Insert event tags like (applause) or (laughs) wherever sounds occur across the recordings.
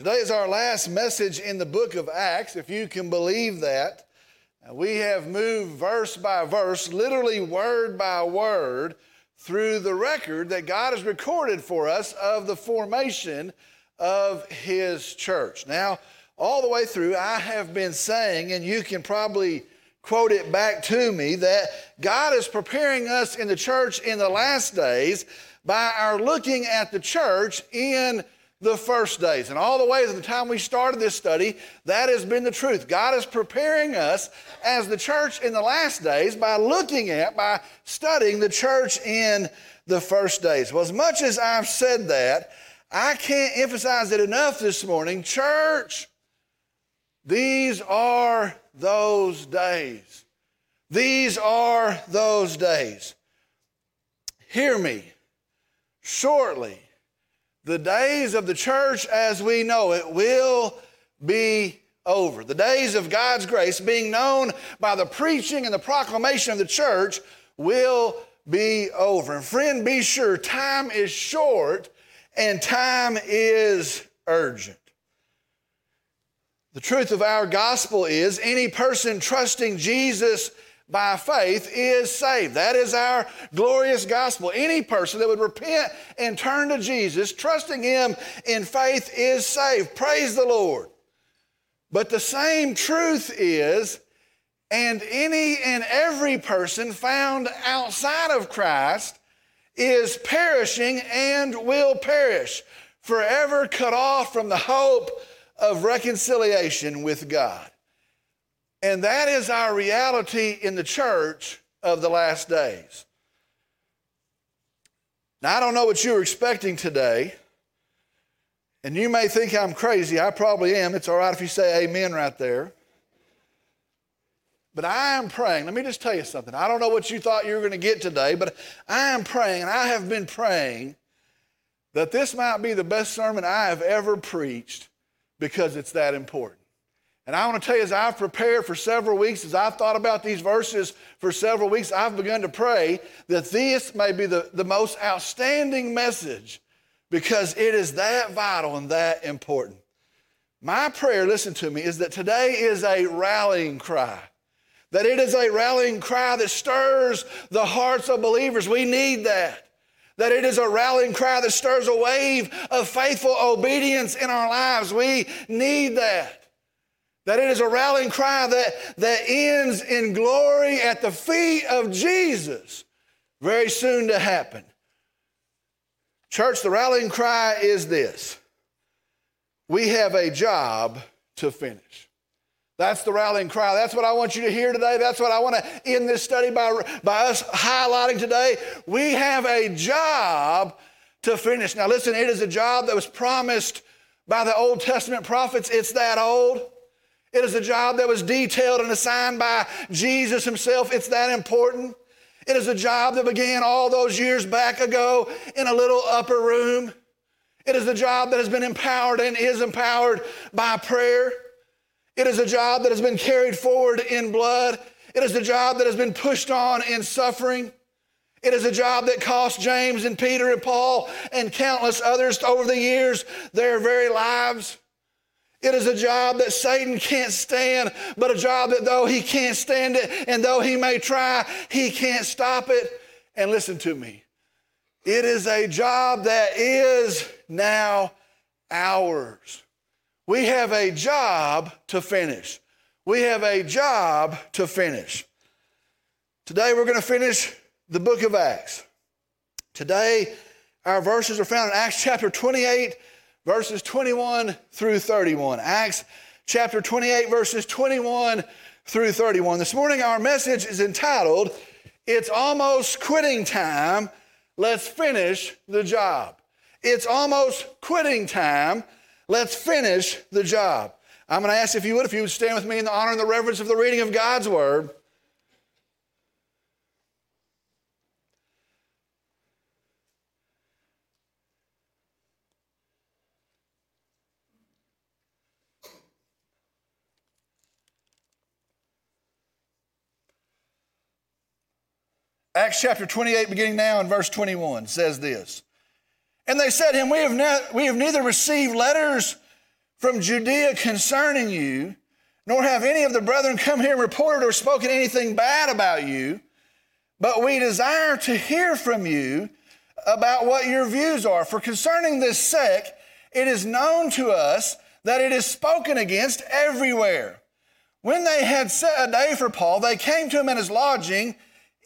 Today is our last message in the book of Acts, if you can believe that. We have moved verse by verse, literally word by word, through the record that God has recorded for us of the formation of His church. Now, all the way through, I have been saying, and you can probably quote it back to me, that God is preparing us in the church in the last days by our looking at the church in the first days. And all the way to the time we started this study, that has been the truth. God is preparing us as the church in the last days by looking at, by studying the church in the first days. Well, as much as I've said that, I can't emphasize it enough this morning. Church, these are those days. These are those days. Hear me. Shortly, the days of the church as we know it will be over. The days of God's grace, being known by the preaching and the proclamation of the church, will be over. And friend, be sure time is short and time is urgent. The truth of our gospel is any person trusting Jesus by faith is saved. That is our glorious gospel. Any person that would repent and turn to Jesus, trusting Him in faith, is saved. Praise the Lord. But the same truth is, and any and every person found outside of Christ is perishing and will perish, forever cut off from the hope of reconciliation with God. And that is our reality in the church of the last days. Now, I don't know what you were expecting today, and you may think I'm crazy. I probably am. It's all right if you say amen right there. But I am praying. Let me just tell you something. I don't know what you thought you were going to get today, but I am praying, and I have been praying that this might be the best sermon I have ever preached because it's that important. And I want to tell you, as I've prepared for several weeks, as I've thought about these verses for several weeks, I've begun to pray that this may be the, the most outstanding message because it is that vital and that important. My prayer, listen to me, is that today is a rallying cry. That it is a rallying cry that stirs the hearts of believers. We need that. That it is a rallying cry that stirs a wave of faithful obedience in our lives. We need that. That it is a rallying cry that, that ends in glory at the feet of Jesus, very soon to happen. Church, the rallying cry is this we have a job to finish. That's the rallying cry. That's what I want you to hear today. That's what I want to end this study by, by us highlighting today. We have a job to finish. Now, listen, it is a job that was promised by the Old Testament prophets. It's that old. It is a job that was detailed and assigned by Jesus himself. It's that important. It is a job that began all those years back ago in a little upper room. It is a job that has been empowered and is empowered by prayer. It is a job that has been carried forward in blood. It is a job that has been pushed on in suffering. It is a job that cost James and Peter and Paul and countless others over the years their very lives. It is a job that Satan can't stand, but a job that though he can't stand it and though he may try, he can't stop it. And listen to me. It is a job that is now ours. We have a job to finish. We have a job to finish. Today we're going to finish the book of Acts. Today our verses are found in Acts chapter 28 verses 21 through 31. Acts chapter 28, verses 21 through 31. This morning, our message is entitled, It's Almost Quitting Time. Let's finish the job. It's almost quitting time. Let's finish the job. I'm going to ask if you would, if you would stand with me in the honor and the reverence of the reading of God's word. Acts chapter 28, beginning now in verse 21, says this. And they said to him, We have, ne- we have neither received letters from Judea concerning you, nor have any of the brethren come here and reported or spoken anything bad about you, but we desire to hear from you about what your views are. For concerning this sect, it is known to us that it is spoken against everywhere. When they had set a day for Paul, they came to him in his lodging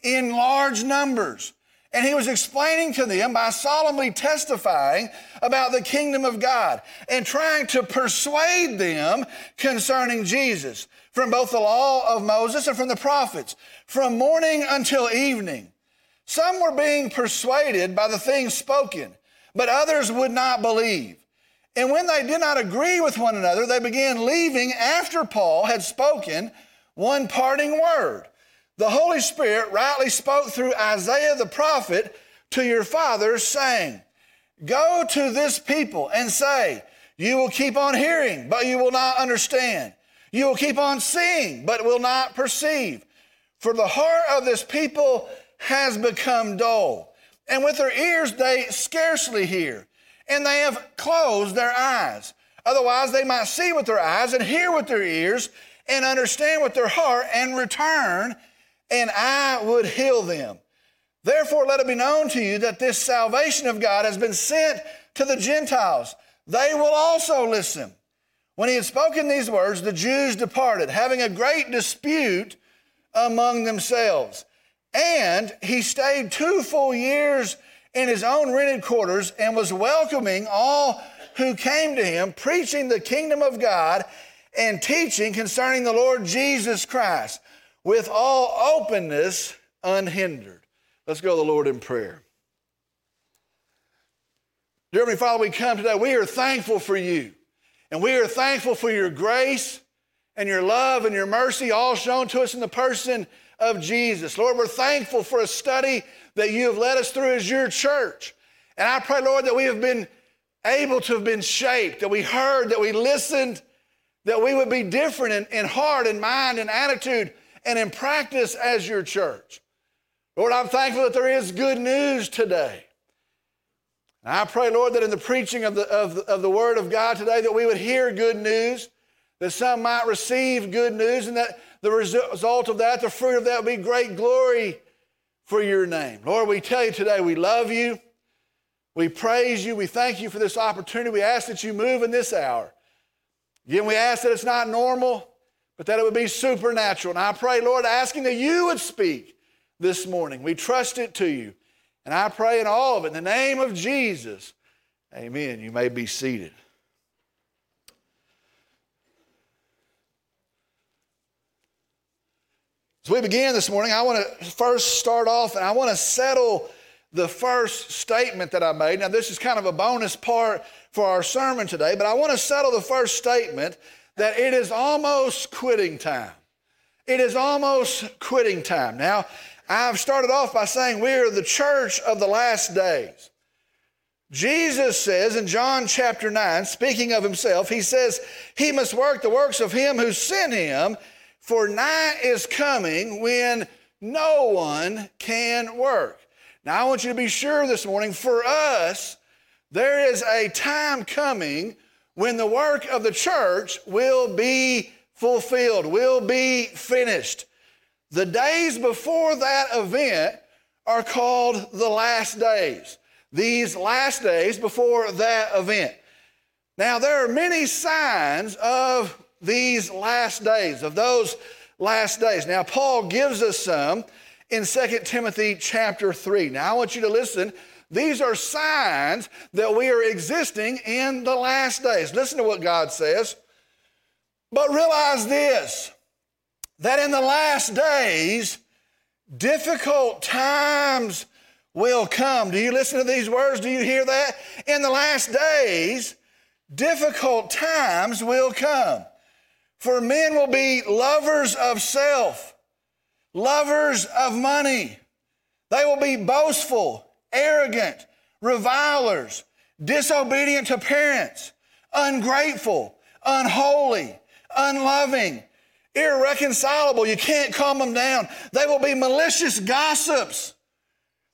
in large numbers. And he was explaining to them by solemnly testifying about the kingdom of God and trying to persuade them concerning Jesus from both the law of Moses and from the prophets, from morning until evening. Some were being persuaded by the things spoken, but others would not believe. And when they did not agree with one another, they began leaving after Paul had spoken one parting word. The Holy Spirit rightly spoke through Isaiah the prophet to your fathers, saying, Go to this people and say, You will keep on hearing, but you will not understand. You will keep on seeing, but will not perceive. For the heart of this people has become dull, and with their ears they scarcely hear, and they have closed their eyes. Otherwise, they might see with their eyes and hear with their ears and understand with their heart and return and I would heal them. Therefore, let it be known to you that this salvation of God has been sent to the Gentiles. They will also listen. When he had spoken these words, the Jews departed, having a great dispute among themselves. And he stayed two full years in his own rented quarters and was welcoming all who came to him, preaching the kingdom of God and teaching concerning the Lord Jesus Christ with all openness unhindered. Let's go to the Lord in prayer. Dear Heavenly Father, we come today. We are thankful for you. And we are thankful for your grace and your love and your mercy, all shown to us in the person of Jesus. Lord, we're thankful for a study that you have led us through as your church. And I pray, Lord, that we have been able to have been shaped, that we heard, that we listened, that we would be different in, in heart and mind and attitude and in practice as your church. Lord, I'm thankful that there is good news today. And I pray, Lord, that in the preaching of the, of, of the Word of God today, that we would hear good news, that some might receive good news, and that the result of that, the fruit of that, will be great glory for your name. Lord, we tell you today we love you. We praise you. We thank you for this opportunity. We ask that you move in this hour. Again, we ask that it's not normal but that it would be supernatural. And I pray, Lord, asking that you would speak this morning. We trust it to you. And I pray in all of it, in the name of Jesus, amen. You may be seated. As we begin this morning, I want to first start off and I want to settle the first statement that I made. Now, this is kind of a bonus part for our sermon today, but I want to settle the first statement that it is almost quitting time. It is almost quitting time. Now, I've started off by saying we are the church of the last days. Jesus says in John chapter 9, speaking of himself, he says, He must work the works of him who sent him, for night is coming when no one can work. Now, I want you to be sure this morning, for us, there is a time coming when the work of the church will be fulfilled, will be finished. The days before that event are called the last days. These last days before that event. Now, there are many signs of these last days, of those last days. Now, Paul gives us some in 2 Timothy chapter 3. Now, I want you to listen these are signs that we are existing in the last days. Listen to what God says. But realize this that in the last days, difficult times will come. Do you listen to these words? Do you hear that? In the last days, difficult times will come. For men will be lovers of self, lovers of money. They will be boastful arrogant, revilers, disobedient to parents, ungrateful, unholy, unloving, irreconcilable. You can't calm them down. They will be malicious gossips.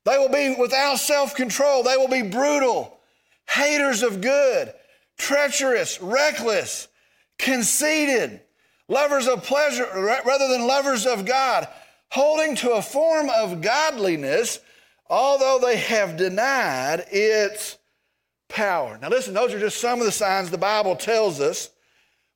They will be without self control. They will be brutal, haters of good, treacherous, reckless, conceited, lovers of pleasure rather than lovers of God, holding to a form of godliness, although they have denied its power. Now, listen, those are just some of the signs the Bible tells us,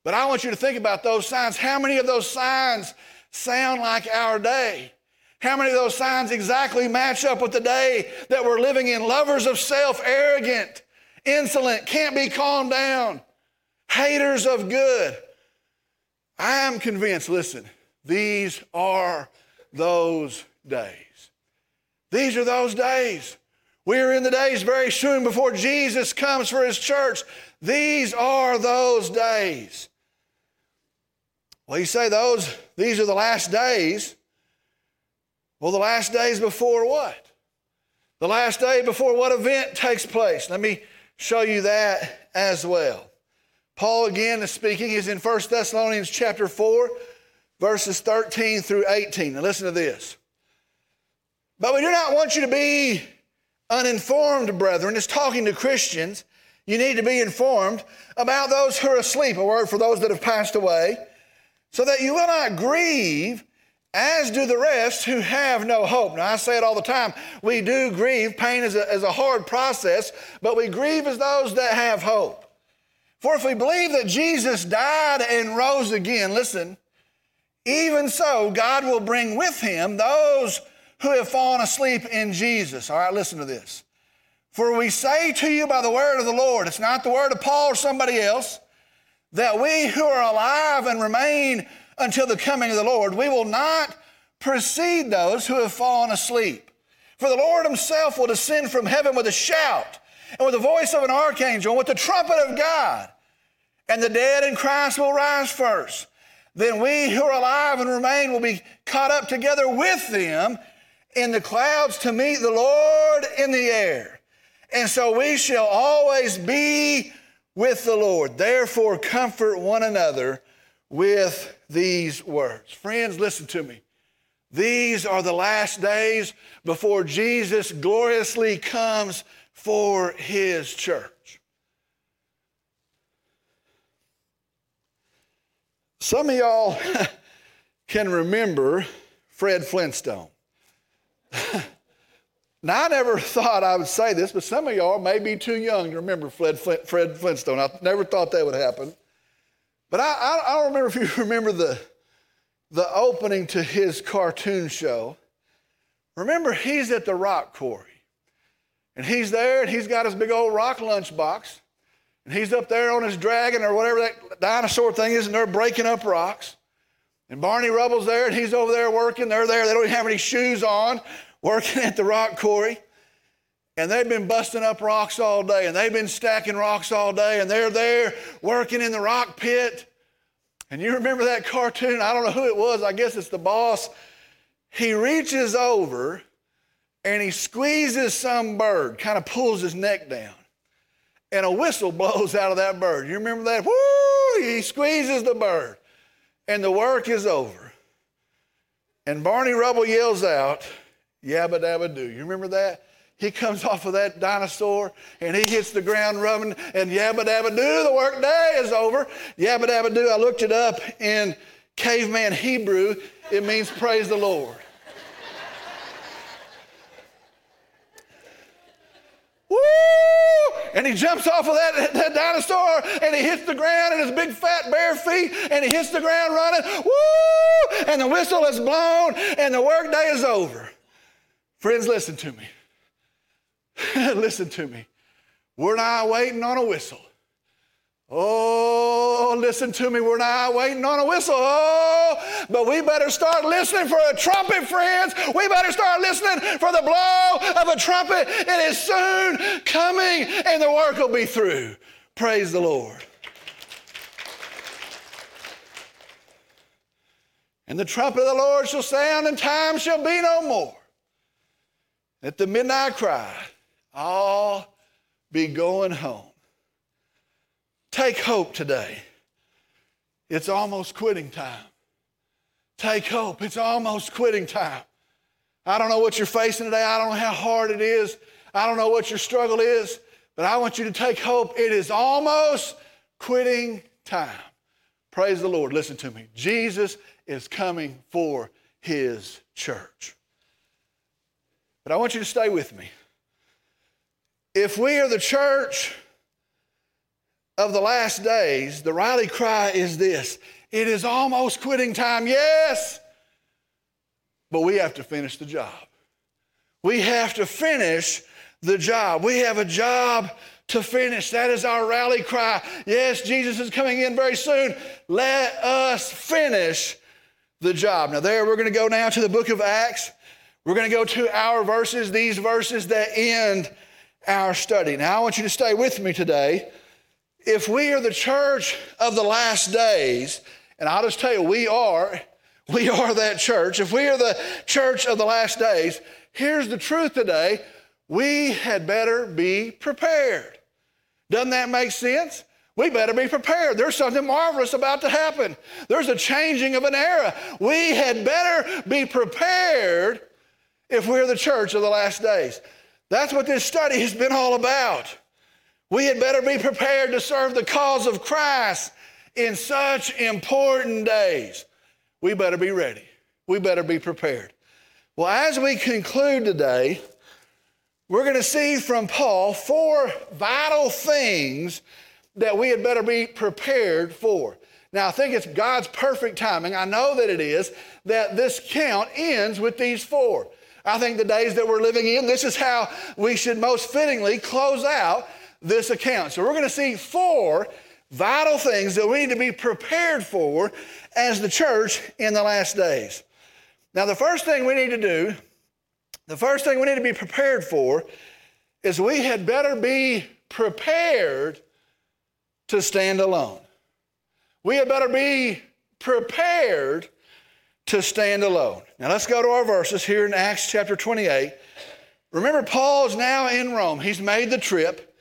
but I want you to think about those signs. How many of those signs sound like our day? How many of those signs exactly match up with the day that we're living in? Lovers of self, arrogant, insolent, can't be calmed down, haters of good. I am convinced, listen, these are those days. These are those days. We are in the days very soon before Jesus comes for his church. These are those days. Well, you say those, these are the last days. Well, the last days before what? The last day before what event takes place? Let me show you that as well. Paul again is speaking. He's in 1 Thessalonians chapter 4, verses 13 through 18. Now listen to this. But we do not want you to be uninformed, brethren. It's talking to Christians. You need to be informed about those who are asleep, a word for those that have passed away, so that you will not grieve as do the rest who have no hope. Now, I say it all the time. We do grieve. Pain is a, is a hard process, but we grieve as those that have hope. For if we believe that Jesus died and rose again, listen, even so, God will bring with him those who have fallen asleep in Jesus. All right, listen to this. For we say to you by the word of the Lord, it's not the word of Paul or somebody else, that we who are alive and remain until the coming of the Lord. We will not precede those who have fallen asleep. For the Lord himself will descend from heaven with a shout and with the voice of an archangel and with the trumpet of God. And the dead in Christ will rise first. Then we who are alive and remain will be caught up together with them in the clouds to meet the Lord in the air. And so we shall always be with the Lord. Therefore, comfort one another with these words. Friends, listen to me. These are the last days before Jesus gloriously comes for his church. Some of y'all (laughs) can remember Fred Flintstone. Now, I never (laughs) thought I would say this, but some of y'all may be too young to remember Fred, Fred Flintstone. I never thought that would happen. But I, I, I don't remember if you (laughs) remember the, the opening to his cartoon show. Remember, he's at the rock quarry. And he's there and he's got his big old rock lunchbox. And he's up there on his dragon or whatever that dinosaur thing is, and they're breaking up rocks. And Barney Rubble's there and he's over there working. They're there. They don't even have any shoes on, working (laughs) at the rock quarry. And they've been busting up rocks all day, and they've been stacking rocks all day, and they're there working in the rock pit. And you remember that cartoon? I don't know who it was. I guess it's the boss. He reaches over and he squeezes some bird, kind of pulls his neck down. And a whistle (laughs) blows out of that bird. You remember that? Woo! He squeezes the bird. And the work is over. And Barney Rubble yells out, Yabba Dabba Doo. You remember that? he comes off of that dinosaur and he hits the ground rubbing and yabba dabba doo, the work day is over. Yabba dabba doo, I looked it up in caveman Hebrew. It means praise the Lord. (laughs) Woo! And he jumps off of that, that dinosaur and he hits the ground in his big fat bare feet and he hits the ground running. Woo! And the whistle is blown and the workday is over. Friends, listen to me. (laughs) listen to me. We're not waiting on a whistle. Oh, listen to me. We're not waiting on a whistle. Oh, but we better start listening for a trumpet, friends. We better start listening for the blow of a trumpet. It is soon coming and the work will be through. Praise the Lord. And the trumpet of the Lord shall sound, and time shall be no more. At the midnight cry, I'll be going home. Take hope today. It's almost quitting time. Take hope. It's almost quitting time. I don't know what you're facing today. I don't know how hard it is. I don't know what your struggle is. But I want you to take hope. It is almost quitting time. Praise the Lord. Listen to me. Jesus is coming for his church. But I want you to stay with me. If we are the church of the last days, the rally cry is this it is almost quitting time, yes, but we have to finish the job. We have to finish the job. We have a job to finish. That is our rally cry. Yes, Jesus is coming in very soon. Let us finish the job. Now, there we're going to go now to the book of Acts. We're going to go to our verses, these verses that end our study. Now, I want you to stay with me today. If we are the church of the last days, and I'll just tell you, we are, we are that church. If we are the church of the last days, here's the truth today we had better be prepared. Doesn't that make sense? We better be prepared. There's something marvelous about to happen. There's a changing of an era. We had better be prepared if we're the church of the last days. That's what this study has been all about. We had better be prepared to serve the cause of Christ in such important days. We better be ready. We better be prepared. Well, as we conclude today, we're going to see from Paul four vital things that we had better be prepared for. Now, I think it's God's perfect timing. I know that it is, that this count ends with these four. I think the days that we're living in, this is how we should most fittingly close out this account. So, we're going to see four vital things that we need to be prepared for as the church in the last days. Now, the first thing we need to do the first thing we need to be prepared for is we had better be prepared to stand alone. We had better be prepared to stand alone. Now let's go to our verses here in Acts chapter 28. Remember, Paul is now in Rome. He's made the trip.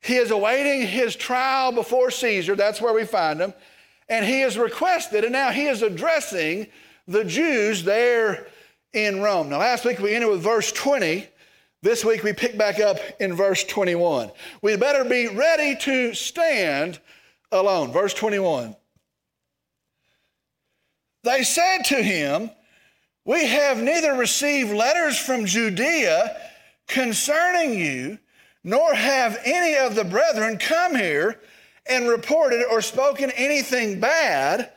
He is awaiting his trial before Caesar. That's where we find him. And he is requested, and now he is addressing the Jews there in Rome. Now, last week we ended with verse 20. This week we pick back up in verse 21. We better be ready to stand alone. Verse 21. They said to him, We have neither received letters from Judea concerning you, nor have any of the brethren come here and reported or spoken anything bad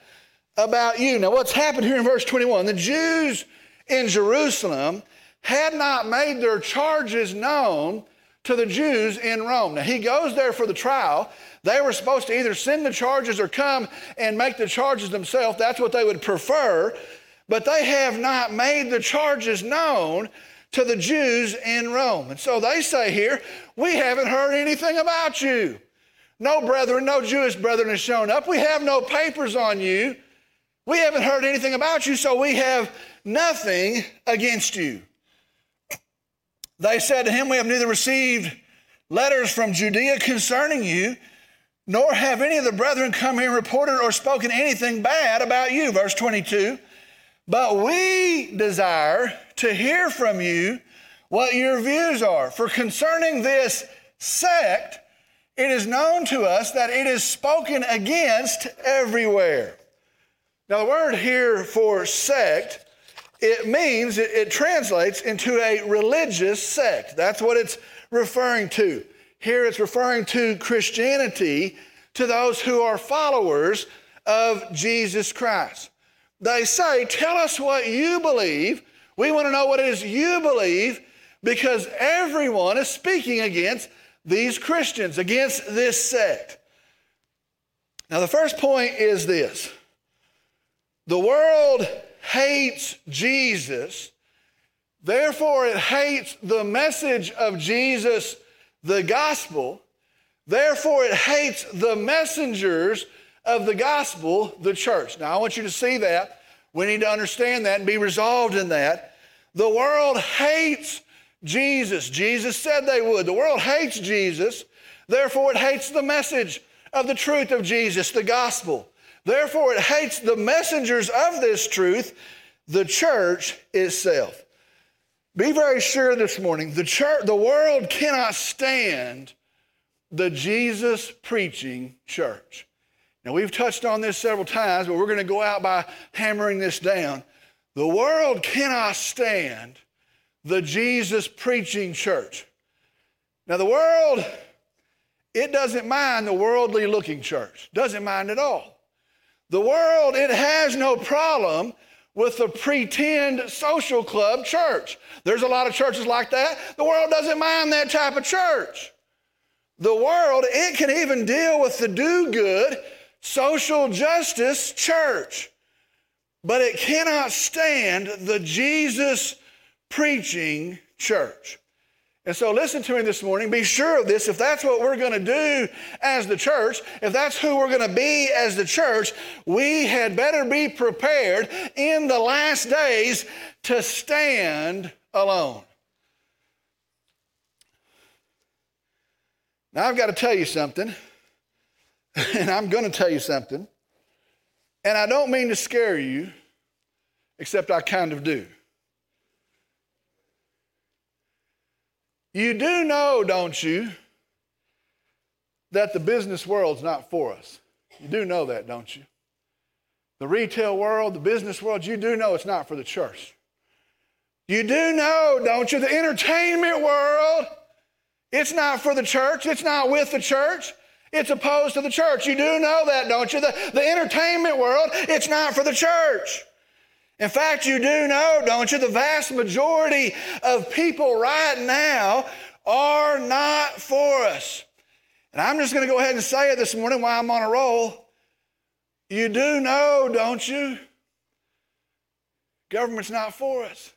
about you. Now, what's happened here in verse 21? The Jews in Jerusalem had not made their charges known to the Jews in Rome. Now, he goes there for the trial. They were supposed to either send the charges or come and make the charges themselves. That's what they would prefer. But they have not made the charges known to the Jews in Rome. And so they say here, We haven't heard anything about you. No brethren, no Jewish brethren has shown up. We have no papers on you. We haven't heard anything about you, so we have nothing against you. They said to him, We have neither received letters from Judea concerning you, nor have any of the brethren come here and reported or spoken anything bad about you. Verse 22. But we desire to hear from you what your views are. For concerning this sect, it is known to us that it is spoken against everywhere. Now, the word here for sect it means, it, it translates into a religious sect. That's what it's referring to. Here it's referring to Christianity to those who are followers of Jesus Christ. They say, Tell us what you believe. We want to know what it is you believe because everyone is speaking against these Christians, against this sect. Now, the first point is this the world hates Jesus, therefore it hates the message of Jesus, the gospel. Therefore, it hates the messengers of the gospel, the church. Now, I want you to see that. We need to understand that and be resolved in that. The world hates Jesus. Jesus said they would. The world hates Jesus. Therefore, it hates the message of the truth of Jesus, the gospel. Therefore, it hates the messengers of this truth, the church itself. Be very sure this morning the church, the world cannot stand the Jesus preaching church. Now, we've touched on this several times, but we're going to go out by hammering this down. The world cannot stand the Jesus preaching church. Now, the world, it doesn't mind the worldly looking church, doesn't mind at all. The world, it has no problem with the pretend social club church. There's a lot of churches like that. The world doesn't mind that type of church. The world, it can even deal with the do good social justice church, but it cannot stand the Jesus preaching church. And so, listen to me this morning. Be sure of this. If that's what we're going to do as the church, if that's who we're going to be as the church, we had better be prepared in the last days to stand alone. Now, I've got to tell you something, (laughs) and I'm going to tell you something, and I don't mean to scare you, except I kind of do. You do know, don't you, that the business world's not for us. You do know that, don't you? The retail world, the business world, you do know it's not for the church. You do know, don't you, the entertainment world, it's not for the church, it's not with the church. It's opposed to the church. You do know that, don't you? The, the entertainment world, it's not for the church. In fact, you do know, don't you, the vast majority of people right now are not for us. And I'm just going to go ahead and say it this morning while I'm on a roll. You do know, don't you? Government's not for us.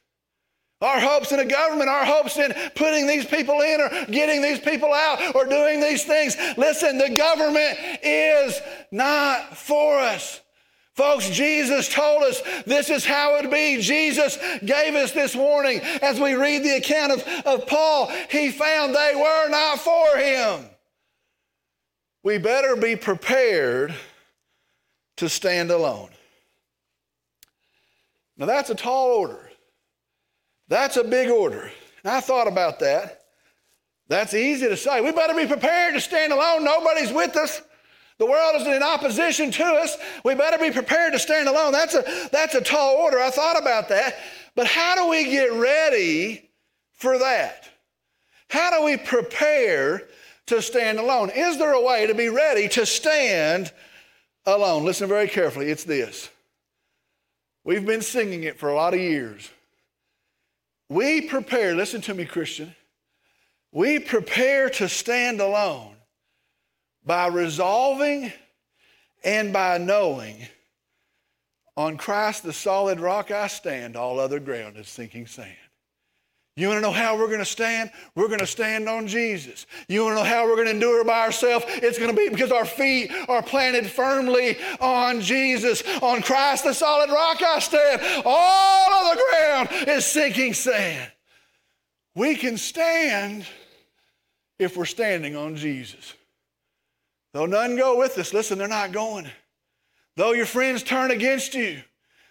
Our hopes in a government, our hopes in putting these people in or getting these people out or doing these things. Listen, the government is not for us. Folks, Jesus told us this is how it be. Jesus gave us this warning as we read the account of, of Paul. He found they were not for him. We better be prepared to stand alone. Now, that's a tall order. That's a big order. And I thought about that. That's easy to say. We better be prepared to stand alone. Nobody's with us. The world is in opposition to us. We better be prepared to stand alone. That's a, that's a tall order. I thought about that. But how do we get ready for that? How do we prepare to stand alone? Is there a way to be ready to stand alone? Listen very carefully. It's this. We've been singing it for a lot of years. We prepare, listen to me, Christian. We prepare to stand alone by resolving and by knowing on Christ, the solid rock I stand, all other ground is sinking sand. You want to know how we're going to stand? We're going to stand on Jesus. You want to know how we're going to endure by ourselves? It's going to be because our feet are planted firmly on Jesus. On Christ, the solid rock I stand. All of the ground is sinking sand. We can stand if we're standing on Jesus. Though none go with us, listen, they're not going. Though your friends turn against you,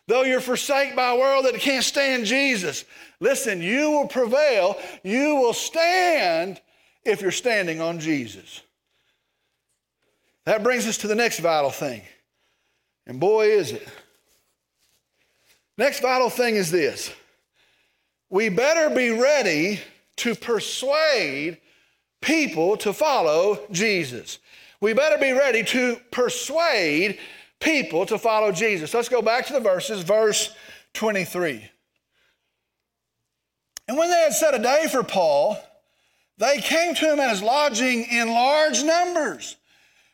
though you're forsaken by a world that can't stand Jesus, listen, you will prevail. You will stand if you're standing on Jesus. That brings us to the next vital thing. And boy, is it. Next vital thing is this we better be ready to persuade people to follow Jesus. We better be ready to persuade people to follow Jesus. Let's go back to the verses, verse 23. And when they had set a day for Paul, they came to him at his lodging in large numbers.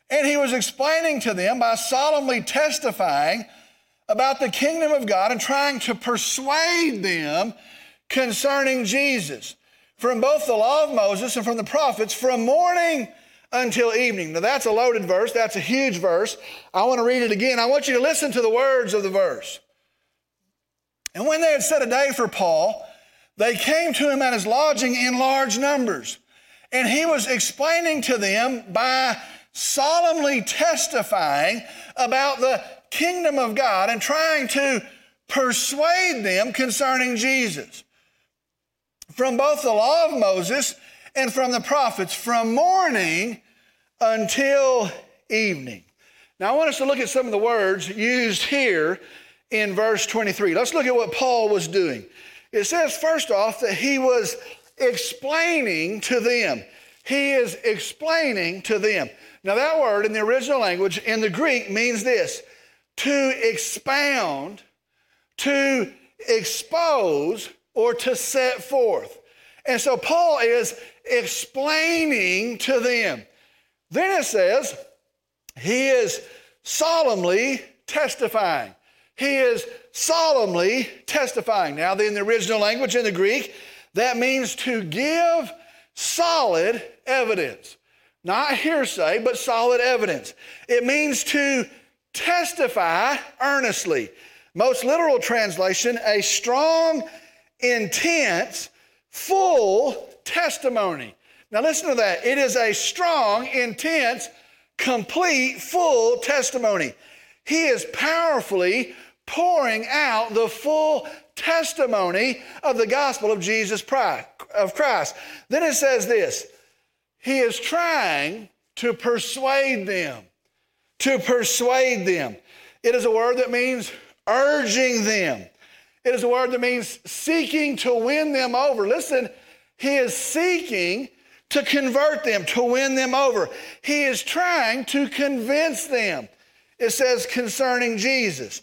And he was explaining to them by solemnly testifying about the kingdom of God and trying to persuade them concerning Jesus from both the law of Moses and from the prophets from morning until evening. Now, that's a loaded verse. That's a huge verse. I want to read it again. I want you to listen to the words of the verse. And when they had set a day for Paul, they came to him at his lodging in large numbers. And he was explaining to them by solemnly testifying about the kingdom of God and trying to persuade them concerning Jesus. From both the law of Moses and from the prophets from morning until evening. Now, I want us to look at some of the words used here in verse 23. Let's look at what Paul was doing. It says, first off, that he was explaining to them. He is explaining to them. Now, that word in the original language, in the Greek, means this to expound, to expose, or to set forth. And so Paul is explaining to them. Then it says, he is solemnly testifying. He is solemnly testifying. Now, in the original language, in the Greek, that means to give solid evidence. Not hearsay, but solid evidence. It means to testify earnestly. Most literal translation, a strong, intense, full testimony. Now, listen to that. It is a strong, intense, complete, full testimony. He is powerfully pouring out the full testimony of the gospel of Jesus of Christ. Then it says this He is trying to persuade them. To persuade them. It is a word that means urging them. It is a word that means seeking to win them over. Listen, he is seeking to convert them, to win them over. He is trying to convince them. It says concerning Jesus.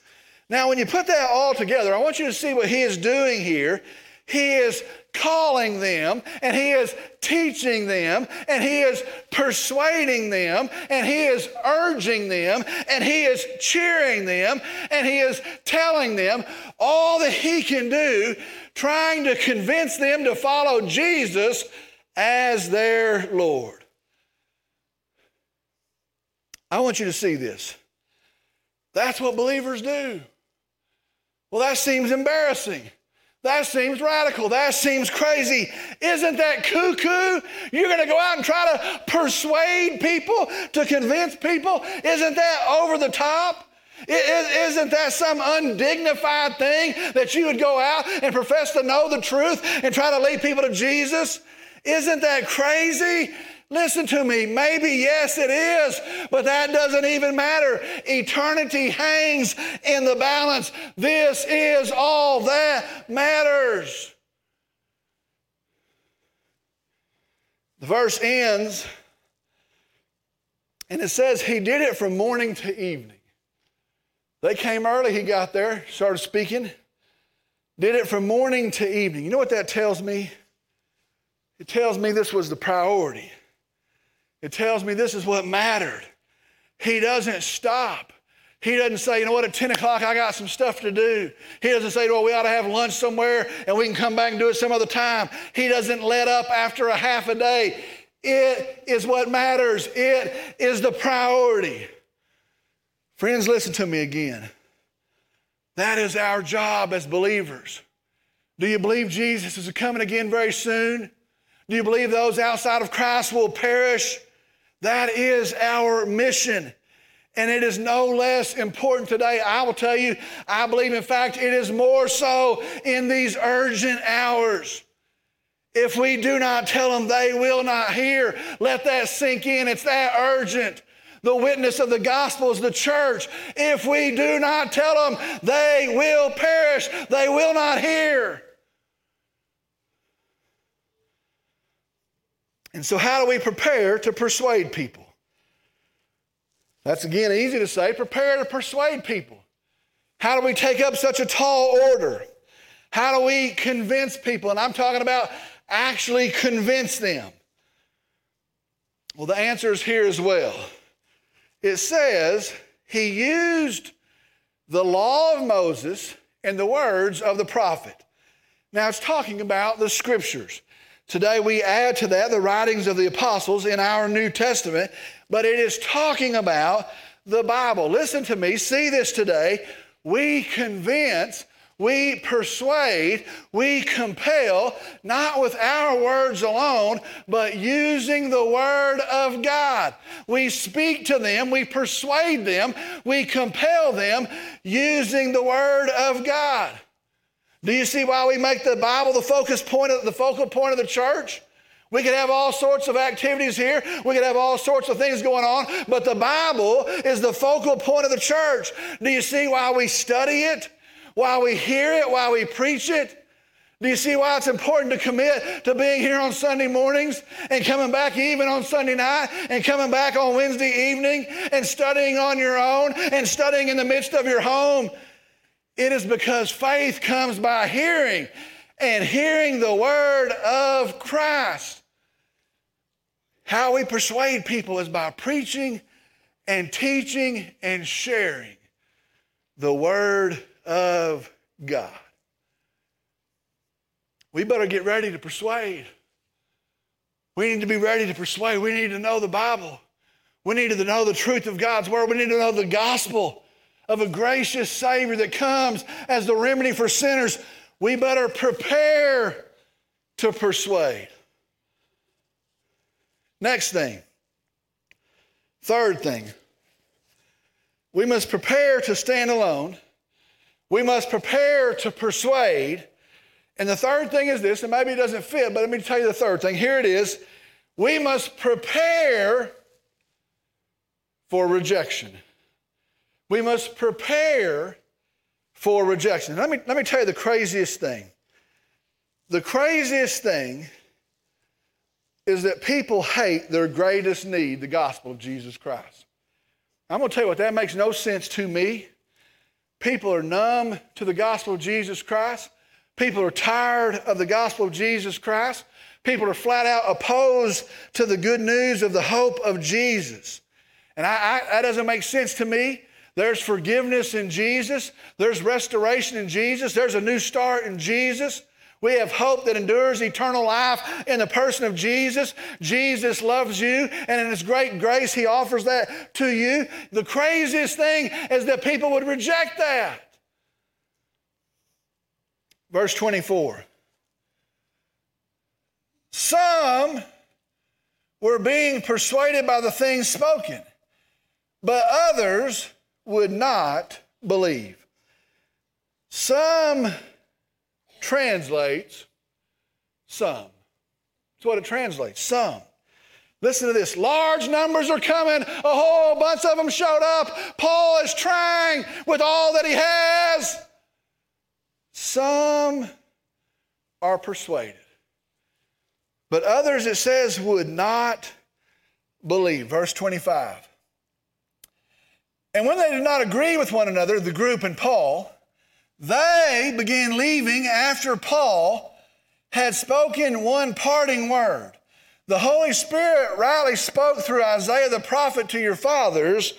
Now, when you put that all together, I want you to see what he is doing here. He is calling them and he is teaching them and he is persuading them and he is urging them and he is cheering them and he is telling them all that he can do, trying to convince them to follow Jesus as their Lord. I want you to see this. That's what believers do. Well, that seems embarrassing. That seems radical. That seems crazy. Isn't that cuckoo? You're going to go out and try to persuade people, to convince people? Isn't that over the top? Isn't that some undignified thing that you would go out and profess to know the truth and try to lead people to Jesus? Isn't that crazy? Listen to me. Maybe, yes, it is, but that doesn't even matter. Eternity hangs in the balance. This is all that matters. The verse ends, and it says, He did it from morning to evening. They came early, he got there, started speaking, did it from morning to evening. You know what that tells me? It tells me this was the priority. It tells me this is what mattered. He doesn't stop. He doesn't say, you know what, at 10 o'clock I got some stuff to do. He doesn't say, well, we ought to have lunch somewhere and we can come back and do it some other time. He doesn't let up after a half a day. It is what matters, it is the priority. Friends, listen to me again. That is our job as believers. Do you believe Jesus is coming again very soon? Do you believe those outside of Christ will perish? That is our mission. And it is no less important today. I will tell you, I believe, in fact, it is more so in these urgent hours. If we do not tell them, they will not hear. Let that sink in. It's that urgent. The witness of the gospel is the church. If we do not tell them, they will perish. They will not hear. And so, how do we prepare to persuade people? That's again easy to say prepare to persuade people. How do we take up such a tall order? How do we convince people? And I'm talking about actually convince them. Well, the answer is here as well. It says he used the law of Moses and the words of the prophet. Now it's talking about the scriptures. Today we add to that the writings of the apostles in our New Testament, but it is talking about the Bible. Listen to me, see this today. We convince, we persuade, we compel, not with our words alone, but using the Word of God. We speak to them, we persuade them, we compel them using the Word of God. Do you see why we make the Bible the focus point of, the focal point of the church? We could have all sorts of activities here. We could have all sorts of things going on, but the Bible is the focal point of the church. Do you see why we study it? Why we hear it? while we preach it? Do you see why it's important to commit to being here on Sunday mornings and coming back even on Sunday night and coming back on Wednesday evening and studying on your own and studying in the midst of your home? It is because faith comes by hearing and hearing the word of Christ. How we persuade people is by preaching and teaching and sharing the word of God. We better get ready to persuade. We need to be ready to persuade. We need to know the Bible. We need to know the truth of God's word. We need to know the gospel of a gracious Savior that comes as the remedy for sinners. We better prepare to persuade. Next thing. Third thing. We must prepare to stand alone. We must prepare to persuade. And the third thing is this, and maybe it doesn't fit, but let me tell you the third thing. Here it is. We must prepare for rejection. We must prepare for rejection. Let me, let me tell you the craziest thing. The craziest thing is that people hate their greatest need, the gospel of Jesus Christ. I'm going to tell you what, that makes no sense to me. People are numb to the gospel of Jesus Christ. People are tired of the gospel of Jesus Christ. People are flat out opposed to the good news of the hope of Jesus. And I, I, that doesn't make sense to me. There's forgiveness in Jesus, there's restoration in Jesus, there's a new start in Jesus. We have hope that endures eternal life in the person of Jesus. Jesus loves you, and in His great grace, He offers that to you. The craziest thing is that people would reject that. Verse 24. Some were being persuaded by the things spoken, but others would not believe. Some translates some. That's what it translates some. Listen to this. Large numbers are coming. A whole bunch of them showed up. Paul is trying with all that he has. Some are persuaded, but others, it says, would not believe. Verse 25. And when they did not agree with one another, the group and Paul, they began leaving after Paul had spoken one parting word. The Holy Spirit rightly spoke through Isaiah the prophet to your fathers,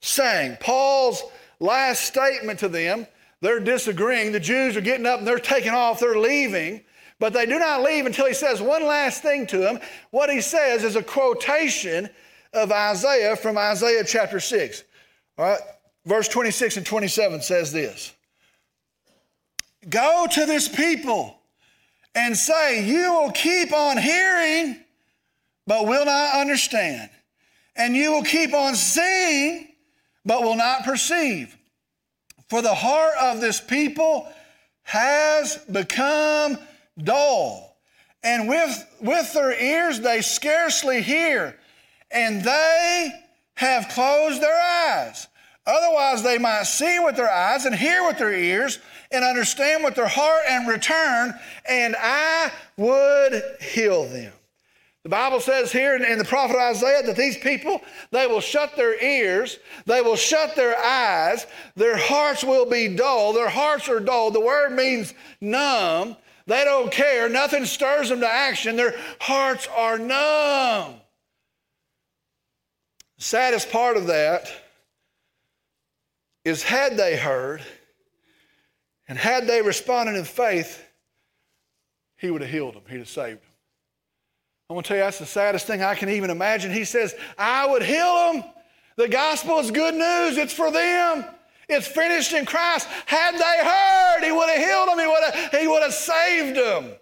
saying, Paul's last statement to them, they're disagreeing. The Jews are getting up and they're taking off, they're leaving, but they do not leave until he says one last thing to them. What he says is a quotation of Isaiah from Isaiah chapter 6. All right, verse 26 and 27 says this Go to this people and say, You will keep on hearing, but will not understand. And you will keep on seeing, but will not perceive. For the heart of this people has become dull, and with, with their ears they scarcely hear, and they have closed their eyes. Otherwise, they might see with their eyes and hear with their ears and understand with their heart and return, and I would heal them. The Bible says here in, the prophet Isaiah that these people, they will shut their ears, they will shut their eyes, their hearts will be dull. Their hearts are dull. The word means numb. They don't care. Nothing stirs them to action. Their hearts are numb. Saddest part of that is had they heard and had they responded in faith, he would have healed them, he'd have saved them. I'm going to tell you, that's the saddest thing I can even imagine. He says, I would heal them. The gospel is good news, it's for them. It's finished in Christ. Had they heard, he would have healed them, he would have, he would have saved them.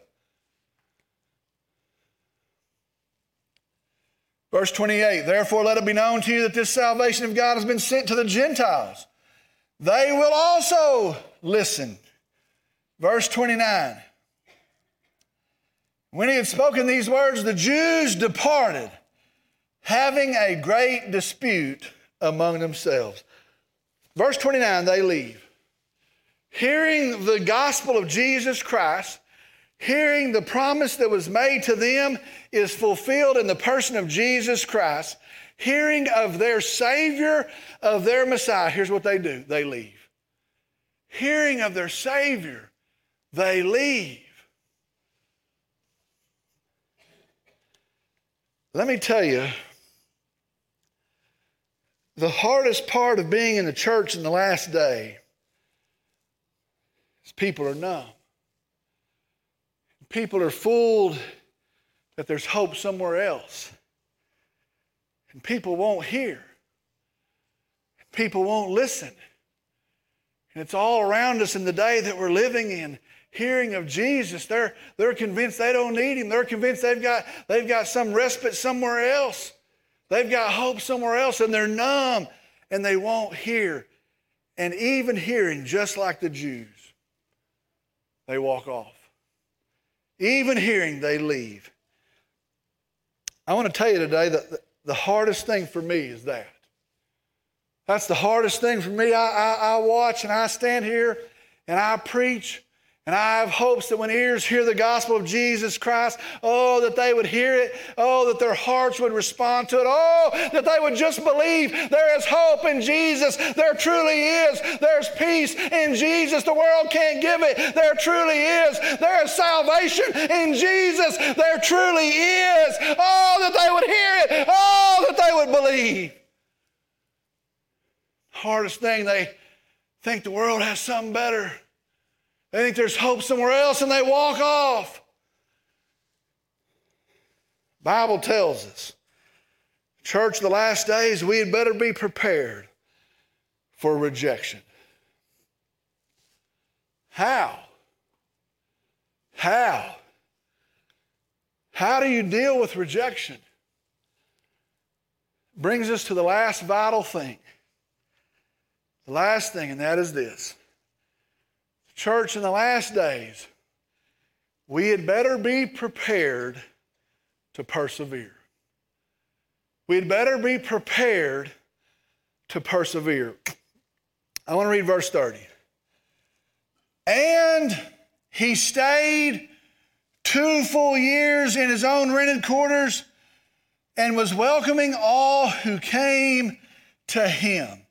Verse 28 Therefore, let it be known to you that this salvation of God has been sent to the Gentiles they will also listen. Verse 29 When he had spoken these words, the Jews departed, having a great dispute among themselves. Verse 29, they leave. Hearing the gospel of Jesus Christ, hearing the promise that was made to them is fulfilled in the person of Jesus Christ, hearing of their Savior, of their Messiah, here's what they do they leave. Hearing of their Savior, they leave. Let me tell you, the hardest part of being in the church in the last day is people are numb. People are fooled that there's hope somewhere else. And people won't hear. People won't listen. And it's all around us in the day that we're living in. Hearing of Jesus, they're, they're convinced they don't need him. They're convinced they've got, they've got some respite somewhere else. They've got hope somewhere else, and they're numb and they won't hear. And even hearing, just like the Jews, they walk off. Even hearing, they leave. I want to tell you today that the hardest thing for me is that. That's the hardest thing for me. I, I, I watch and I stand here and I preach and I have hopes that when ears hear the gospel of Jesus Christ, oh, that they would hear it. Oh, that their hearts would respond to it. Oh, that they would just believe there is hope in Jesus. There truly is. There's peace in Jesus. The world can't give it. There truly is. There is salvation in Jesus. There truly is. Oh, that they would hear it. Oh, that they would believe. Hardest thing, they think the world has something better. They think there's hope somewhere else and they walk off. Bible tells us, church, the last days, we had better be prepared for rejection. How? How? How do you deal with rejection? Brings us to the last vital thing. The last thing, and that is this Church, in the last days, we had better be prepared to persevere. We had better be prepared to persevere. I want to read verse 30. And he stayed two full years in his own rented quarters and was welcoming all who came to him.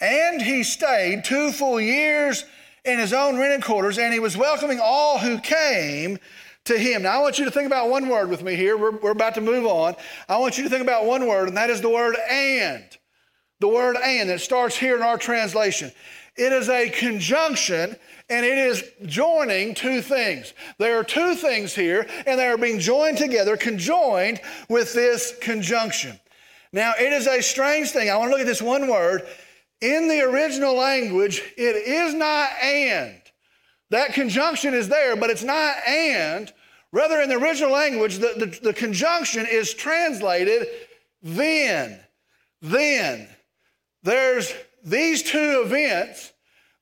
And he stayed two full years in his own rented quarters, and he was welcoming all who came to him. Now, I want you to think about one word with me here. We're, we're about to move on. I want you to think about one word, and that is the word and. The word and that starts here in our translation. It is a conjunction and it is joining two things. There are two things here, and they are being joined together, conjoined with this conjunction. Now, it is a strange thing. I want to look at this one word. In the original language, it is not and. That conjunction is there, but it's not and. Rather, in the original language, the, the, the conjunction is translated then. Then. There's these two events,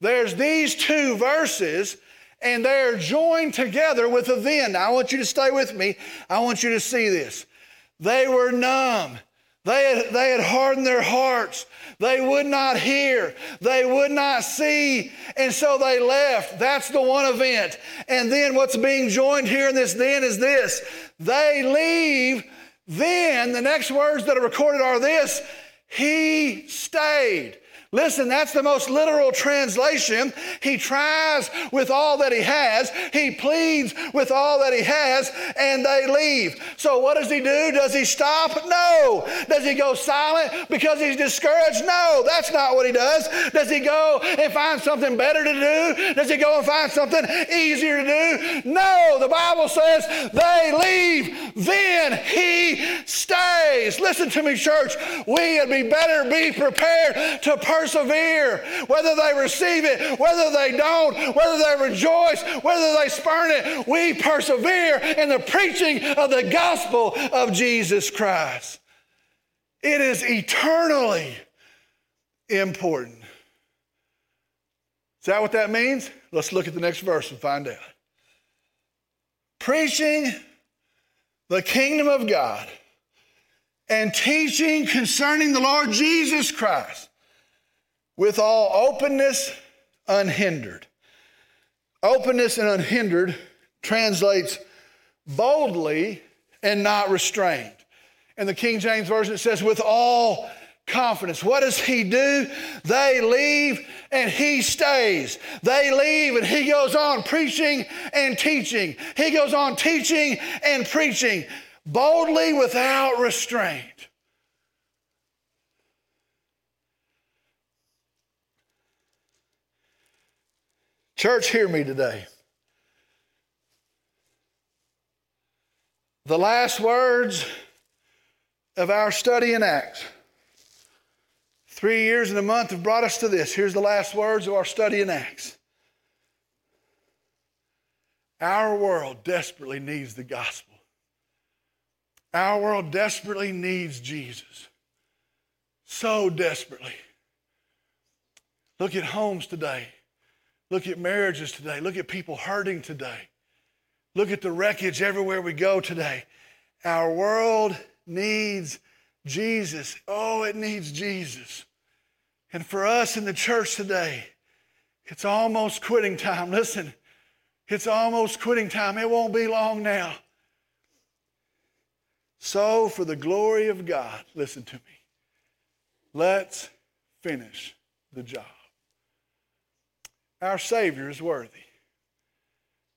there's these two verses, and they're joined together with a then. Now, I want you to stay with me. I want you to see this. They were numb. They had, they had hardened their hearts. They would not hear. They would not see. And so they left. That's the one event. And then what's being joined here in this then is this they leave. Then the next words that are recorded are this He stayed. Listen, that's the most literal translation. He tries with all that he has, he pleads with all that he has, and they leave. So, what does he do? Does he stop? No. Does he go silent because he's discouraged? No, that's not what he does. Does he go and find something better to do? Does he go and find something easier to do? No, the Bible says they leave, then he stays. Listen to me, church. We had be better be prepared to persevere, whether they receive it, whether they don't, whether they rejoice, whether they spurn it. We persevere in the preaching of the gospel of Jesus Christ. It is eternally important. Is that what that means? Let's look at the next verse and find out. Preaching the kingdom of God and teaching concerning the Lord Jesus Christ with all openness unhindered. Openness and unhindered translates boldly and not restrained. In the King James Version, it says, with all confidence. What does he do? They leave and he stays. They leave and he goes on preaching and teaching. He goes on teaching and preaching boldly without restraint. Church, hear me today. The last words of our study in Acts. Three years and a month have brought us to this. Here's the last words of our study in Acts. Our world desperately needs the gospel. Our world desperately needs Jesus. So desperately. Look at homes today. Look at marriages today. Look at people hurting today. Look at the wreckage everywhere we go today. Our world needs Jesus. Oh, it needs Jesus. And for us in the church today, it's almost quitting time. Listen, it's almost quitting time. It won't be long now. So, for the glory of God, listen to me. Let's finish the job. Our Savior is worthy.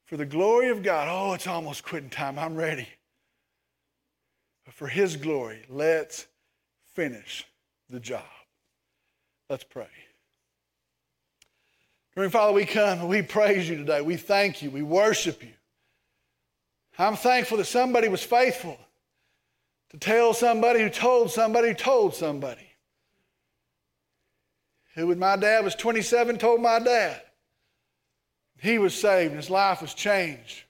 For the glory of God, oh, it's almost quitting time. I'm ready. But for His glory, let's finish the job. Let's pray. Dear Father, we come and we praise you today. We thank you. We worship you. I'm thankful that somebody was faithful to tell somebody who told somebody who told somebody. Who, when my dad was 27, told my dad. He was saved and his life was changed.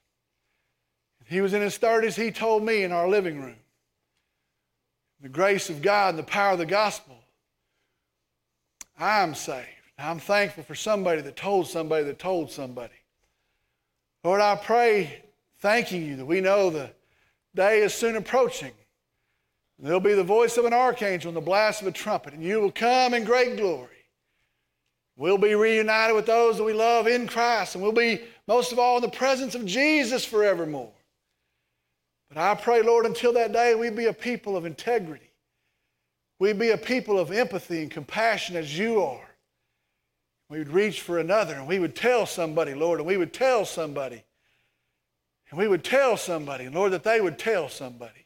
He was in his 30s, he told me in our living room. The grace of God and the power of the gospel. I'm saved. I'm thankful for somebody that told somebody that told somebody. Lord, I pray, thanking you that we know the day is soon approaching. There'll be the voice of an archangel and the blast of a trumpet, and you will come in great glory. We'll be reunited with those that we love in Christ, and we'll be, most of all, in the presence of Jesus forevermore. But I pray, Lord, until that day, we'd be a people of integrity. We'd be a people of empathy and compassion as you are. We would reach for another, and we would tell somebody, Lord, and we would tell somebody. And we would tell somebody, and Lord, that they would tell somebody.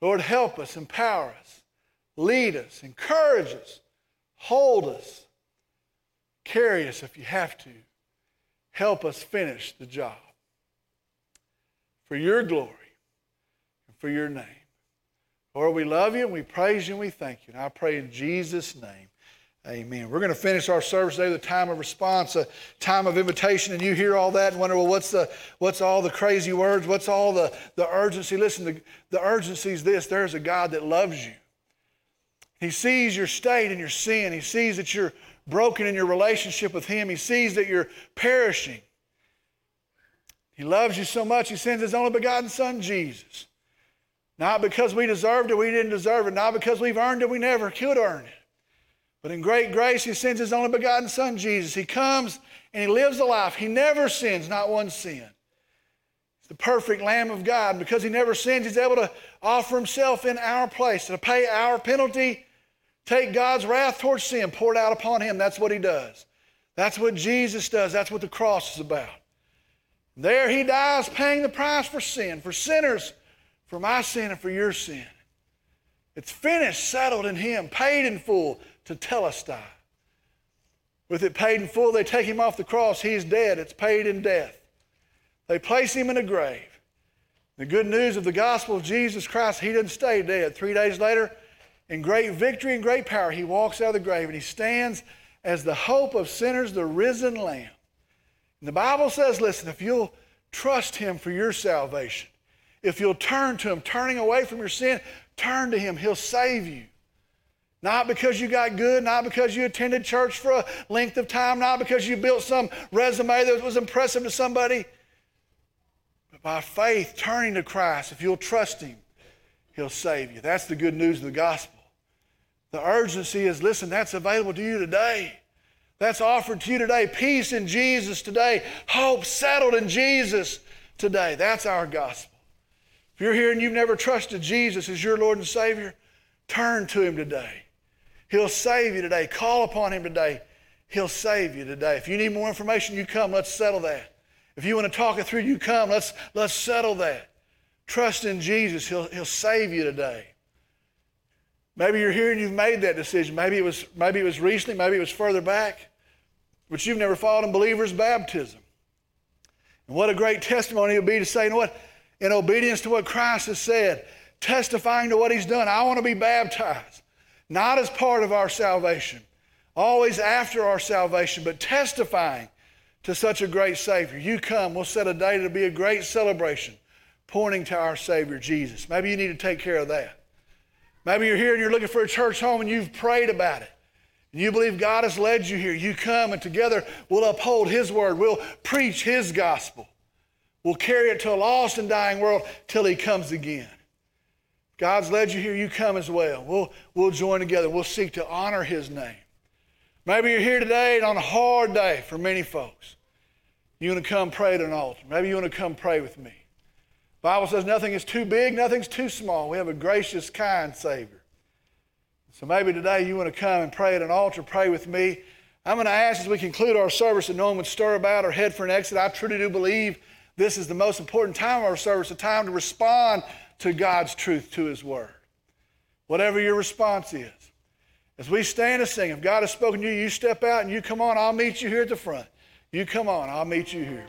Lord, help us, empower us, lead us, encourage us, hold us. Carry us if you have to. Help us finish the job. For your glory and for your name. Lord, we love you and we praise you and we thank you. And I pray in Jesus' name. Amen. We're going to finish our service today with a time of response, a time of invitation, and you hear all that and wonder, well, what's the what's all the crazy words? What's all the, the urgency? Listen, the, the urgency is this there's a God that loves you. He sees your state and your sin. He sees that you're broken in your relationship with Him. He sees that you're perishing. He loves you so much, He sends His only begotten Son, Jesus. Not because we deserved it, we didn't deserve it. Not because we've earned it, we never could earn it. But in great grace, He sends His only begotten Son, Jesus. He comes and He lives a life. He never sins, not one sin. He's the perfect Lamb of God. Because He never sins, He's able to offer Himself in our place to pay our penalty take God's wrath towards sin poured out upon him. That's what he does. That's what Jesus does. That's what the cross is about. There he dies paying the price for sin, for sinners, for my sin and for your sin. It's finished, settled in him, paid in full Tetelestai. With it paid in full, they take him off the cross. He's dead. It's paid in death. They place him in a grave. The good news of the gospel of Jesus Christ, he didn't stay dead. Three days later, in great victory and great power, he walks out of the grave and he stands as the hope of sinners, the risen Lamb. And the Bible says, listen, if you'll trust him for your salvation, if you'll turn to him, turning away from your sin, turn to him, he'll save you. Not because you got good, not because you attended church for a length of time, not because you built some resume that was impressive to somebody, but by faith, turning to Christ, if you'll trust Him, He'll save you. That's the good news of the gospel. The urgency is listen, that's available to you today. That's offered to you today. Peace in Jesus today. Hope settled in Jesus today. That's our gospel. If you're here and you've never trusted Jesus as your Lord and Savior, turn to Him today. He'll save you today. Call upon Him today. He'll save you today. If you need more information, you come. Let's settle that. If you want to talk it through, you come. Let's, let's settle that. Trust in Jesus. He'll, he'll save you today. Maybe you're here and you've made that decision. Maybe it was, maybe it was recently, maybe it was further back, but you've never followed in believer's baptism. And what a great testimony it would be to say, you know what? In obedience to what Christ has said, testifying to what he's done, I want to be baptized. Not as part of our salvation, always after our salvation, but testifying to such a great Savior. You come, we'll set a day to be a great celebration pointing to our Savior, Jesus. Maybe you need to take care of that. Maybe you're here and you're looking for a church home and you've prayed about it. And you believe God has led you here. You come and together we'll uphold His word. We'll preach His gospel. We'll carry it to a lost and dying world till He comes again. God's led you here, you come as well. We'll, we'll join together. We'll seek to honor His name. Maybe you're here today and on a hard day for many folks. You want to come pray at an altar. Maybe you want to come pray with me. Bible says nothing is too big, nothing's too small. We have a gracious, kind Savior. So maybe today you want to come and pray at an altar, pray with me. I'm going to ask as we conclude our service that no one would stir about or head for an exit. I truly do believe this is the most important time of our service, a time to respond to God's truth, to His Word. Whatever your response is. As we stand and sing, if God has spoken to you, you step out and you come on. I'll meet you here at the front. You come on, I'll meet you here.